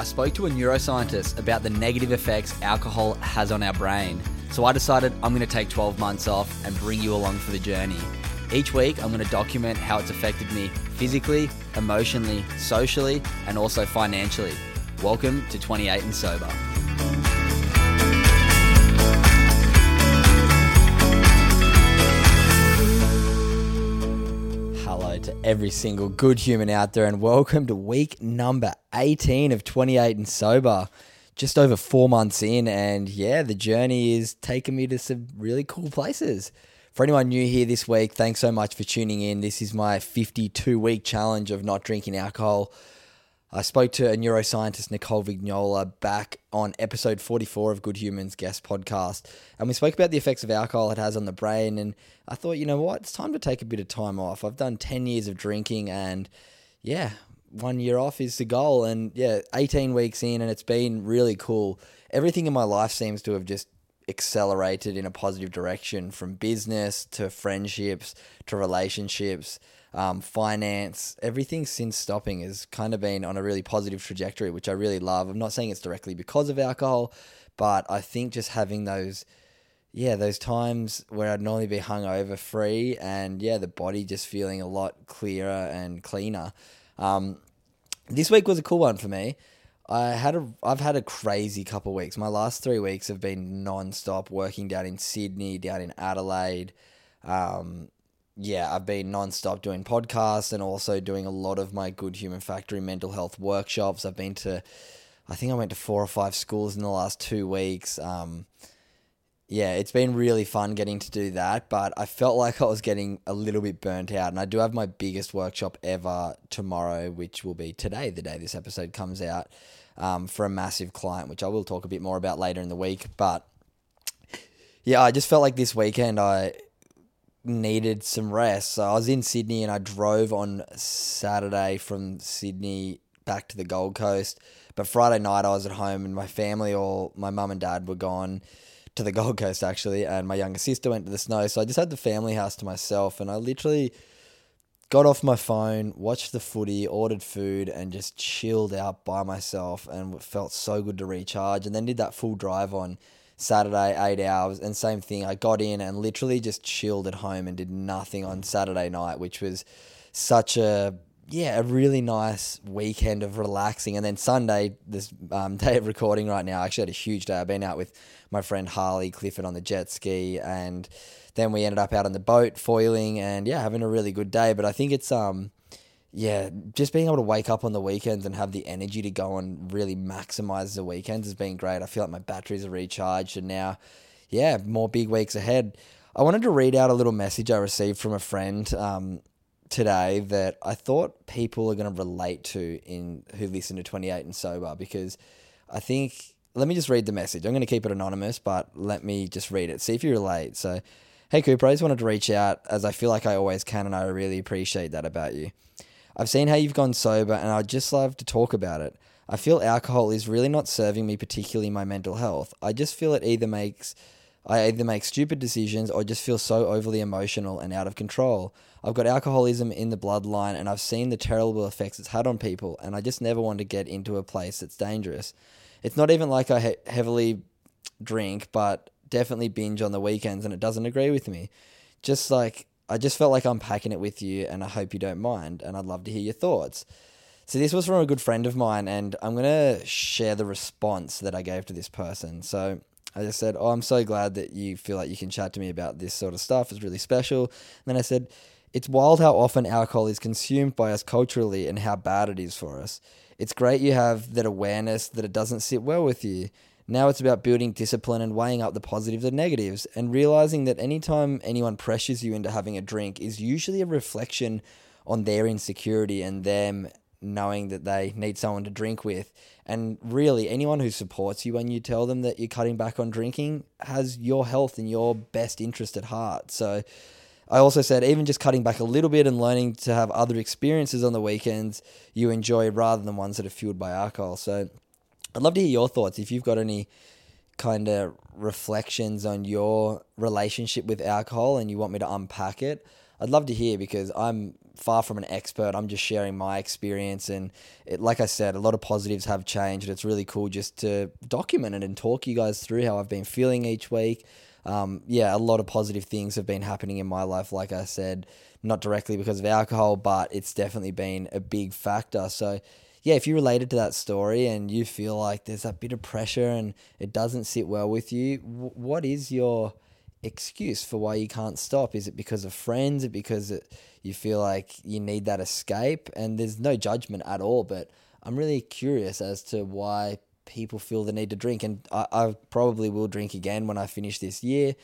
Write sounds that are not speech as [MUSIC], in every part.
I spoke to a neuroscientist about the negative effects alcohol has on our brain. So I decided I'm going to take 12 months off and bring you along for the journey. Each week, I'm going to document how it's affected me physically, emotionally, socially, and also financially. Welcome to 28 and Sober. Hello to every single good human out there, and welcome to week number 18 of 28 and Sober. Just over four months in, and yeah, the journey is taking me to some really cool places. For anyone new here this week, thanks so much for tuning in. This is my 52 week challenge of not drinking alcohol. I spoke to a neuroscientist, Nicole Vignola, back on episode 44 of Good Humans Guest Podcast. And we spoke about the effects of alcohol it has on the brain. And I thought, you know what? It's time to take a bit of time off. I've done 10 years of drinking, and yeah, one year off is the goal. And yeah, 18 weeks in, and it's been really cool. Everything in my life seems to have just accelerated in a positive direction from business to friendships to relationships um, finance, everything since stopping has kind of been on a really positive trajectory, which I really love. I'm not saying it's directly because of alcohol, but I think just having those, yeah, those times where I'd normally be hungover free and yeah, the body just feeling a lot clearer and cleaner. Um, this week was a cool one for me. I had a I've had a crazy couple weeks. My last three weeks have been non-stop working down in Sydney, down in Adelaide, um, yeah, I've been non-stop doing podcasts and also doing a lot of my Good Human Factory mental health workshops. I've been to, I think I went to four or five schools in the last two weeks. Um, yeah, it's been really fun getting to do that, but I felt like I was getting a little bit burnt out. And I do have my biggest workshop ever tomorrow, which will be today, the day this episode comes out, um, for a massive client, which I will talk a bit more about later in the week. But yeah, I just felt like this weekend I needed some rest. So I was in Sydney and I drove on Saturday from Sydney back to the Gold Coast. But Friday night I was at home and my family, all my mum and dad, were gone to the [LAUGHS] Gold Coast actually, and my younger sister went to the snow. So I just had the family house to myself, and I literally got off my phone, watched the footy, ordered food, and just chilled out by myself, and felt so good to recharge. And then did that full drive on Saturday, eight hours, and same thing. I got in and literally just chilled at home and did nothing on Saturday night, which was such a yeah, a really nice weekend of relaxing. And then Sunday, this um, [LAUGHS] day of recording right now, I actually had a huge day. I've been out with my friend Harley Clifford on the jet ski, and then we ended up out on the boat foiling, and yeah, having a really good day. But I think it's um yeah, just being able to wake up on the weekends and have the energy to go and really maximize the weekends has been great. I feel like my batteries are recharged and now, yeah, more big weeks ahead. I wanted to read out a little message I received from a friend um, today that I thought people are going to relate to in who listen to 28 and Sober because I think, let me just read the message. I'm going to keep it anonymous, but let me just read it. See if you relate. So, hey Cooper, I just wanted to reach out as I feel like I always can and I really appreciate that about you. I've seen how you've gone sober and I'd just love to talk about it. I feel alcohol is really not serving me, particularly my mental health. I just feel it either makes I either make stupid decisions or just feel so overly emotional and out of control. I've got alcoholism in the bloodline and I've seen the terrible effects it's had on people, and I just never want to get into a place that's dangerous. It's not even like I he- heavily drink, but definitely binge on the weekends, and it doesn't agree with me. Just like I just felt like unpacking it with you, and I hope you don't mind, and I'd love to hear your thoughts. So this was from a good friend of mine, and I'm gonna share the response that I gave to this person. So I just said, "Oh, I'm so glad that you feel like you can chat to me about this sort of stuff. It's really special." And then I said, "It's wild how often alcohol is consumed by us culturally, and how bad it is for us. It's great you have that awareness that it doesn't sit well with you." Now it's about building discipline and weighing up the positives and negatives and realizing that anytime anyone pressures you into having a drink is usually a reflection on their insecurity and them knowing that they need someone to drink with. And really, anyone who supports you when you tell them that you're cutting back on drinking has your health and your best interest at heart. So, I also said even just cutting back a little bit and learning to have other experiences on the weekends you enjoy rather than ones that are fueled by alcohol. So I'd love to hear your thoughts if you've got any kind of reflections on your relationship with alcohol and you want me to unpack it. I'd love to hear because I'm far from an expert. I'm just sharing my experience. And it, like I said, a lot of positives have changed. It's really cool just to document it and talk you guys through how I've been feeling each week um, yeah, a lot of positive things have been happening in my life. Like I said, not directly because of alcohol, but it's definitely been a big factor. So, yeah, if you related to that story and you feel like there's a bit of pressure and it doesn't sit well with you, what is your excuse for why you can't stop? Is it because of friends? Is it because it, you feel like you need that escape? And there's no judgment at all, but I'm really curious as to why people feel the need to drink. And I, I probably will drink again when I finish this year.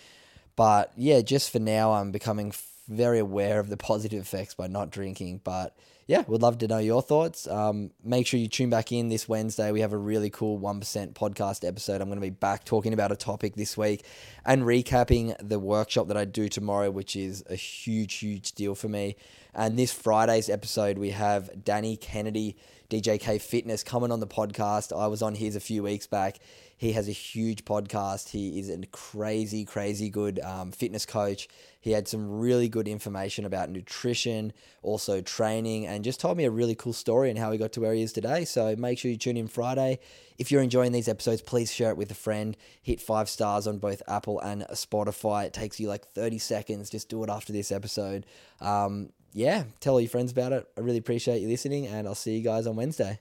But yeah, just for now, I'm becoming very aware of the positive effects by not drinking. But yeah, would love to know your thoughts. Um, make sure you tune back in this Wednesday. We have a really cool 1% podcast episode. I'm going to be back talking about a topic this week and recapping the workshop that I do tomorrow, which is a huge, huge deal for me. And this Friday's episode, we have Danny Kennedy DJK Fitness coming on the podcast. I was on his a few weeks back. He has a huge podcast. He is a crazy, crazy good um, fitness coach. He had some really good information about nutrition, also training, and just told me a really cool story and how he got to where he is today. So make sure you tune in Friday. If you're enjoying these episodes, please share it with a friend. Hit five stars on both Apple and Spotify. It takes you like 30 seconds. Just do it after this episode. Um, yeah, tell all your friends about it. I really appreciate you listening, and I'll see you guys on Wednesday.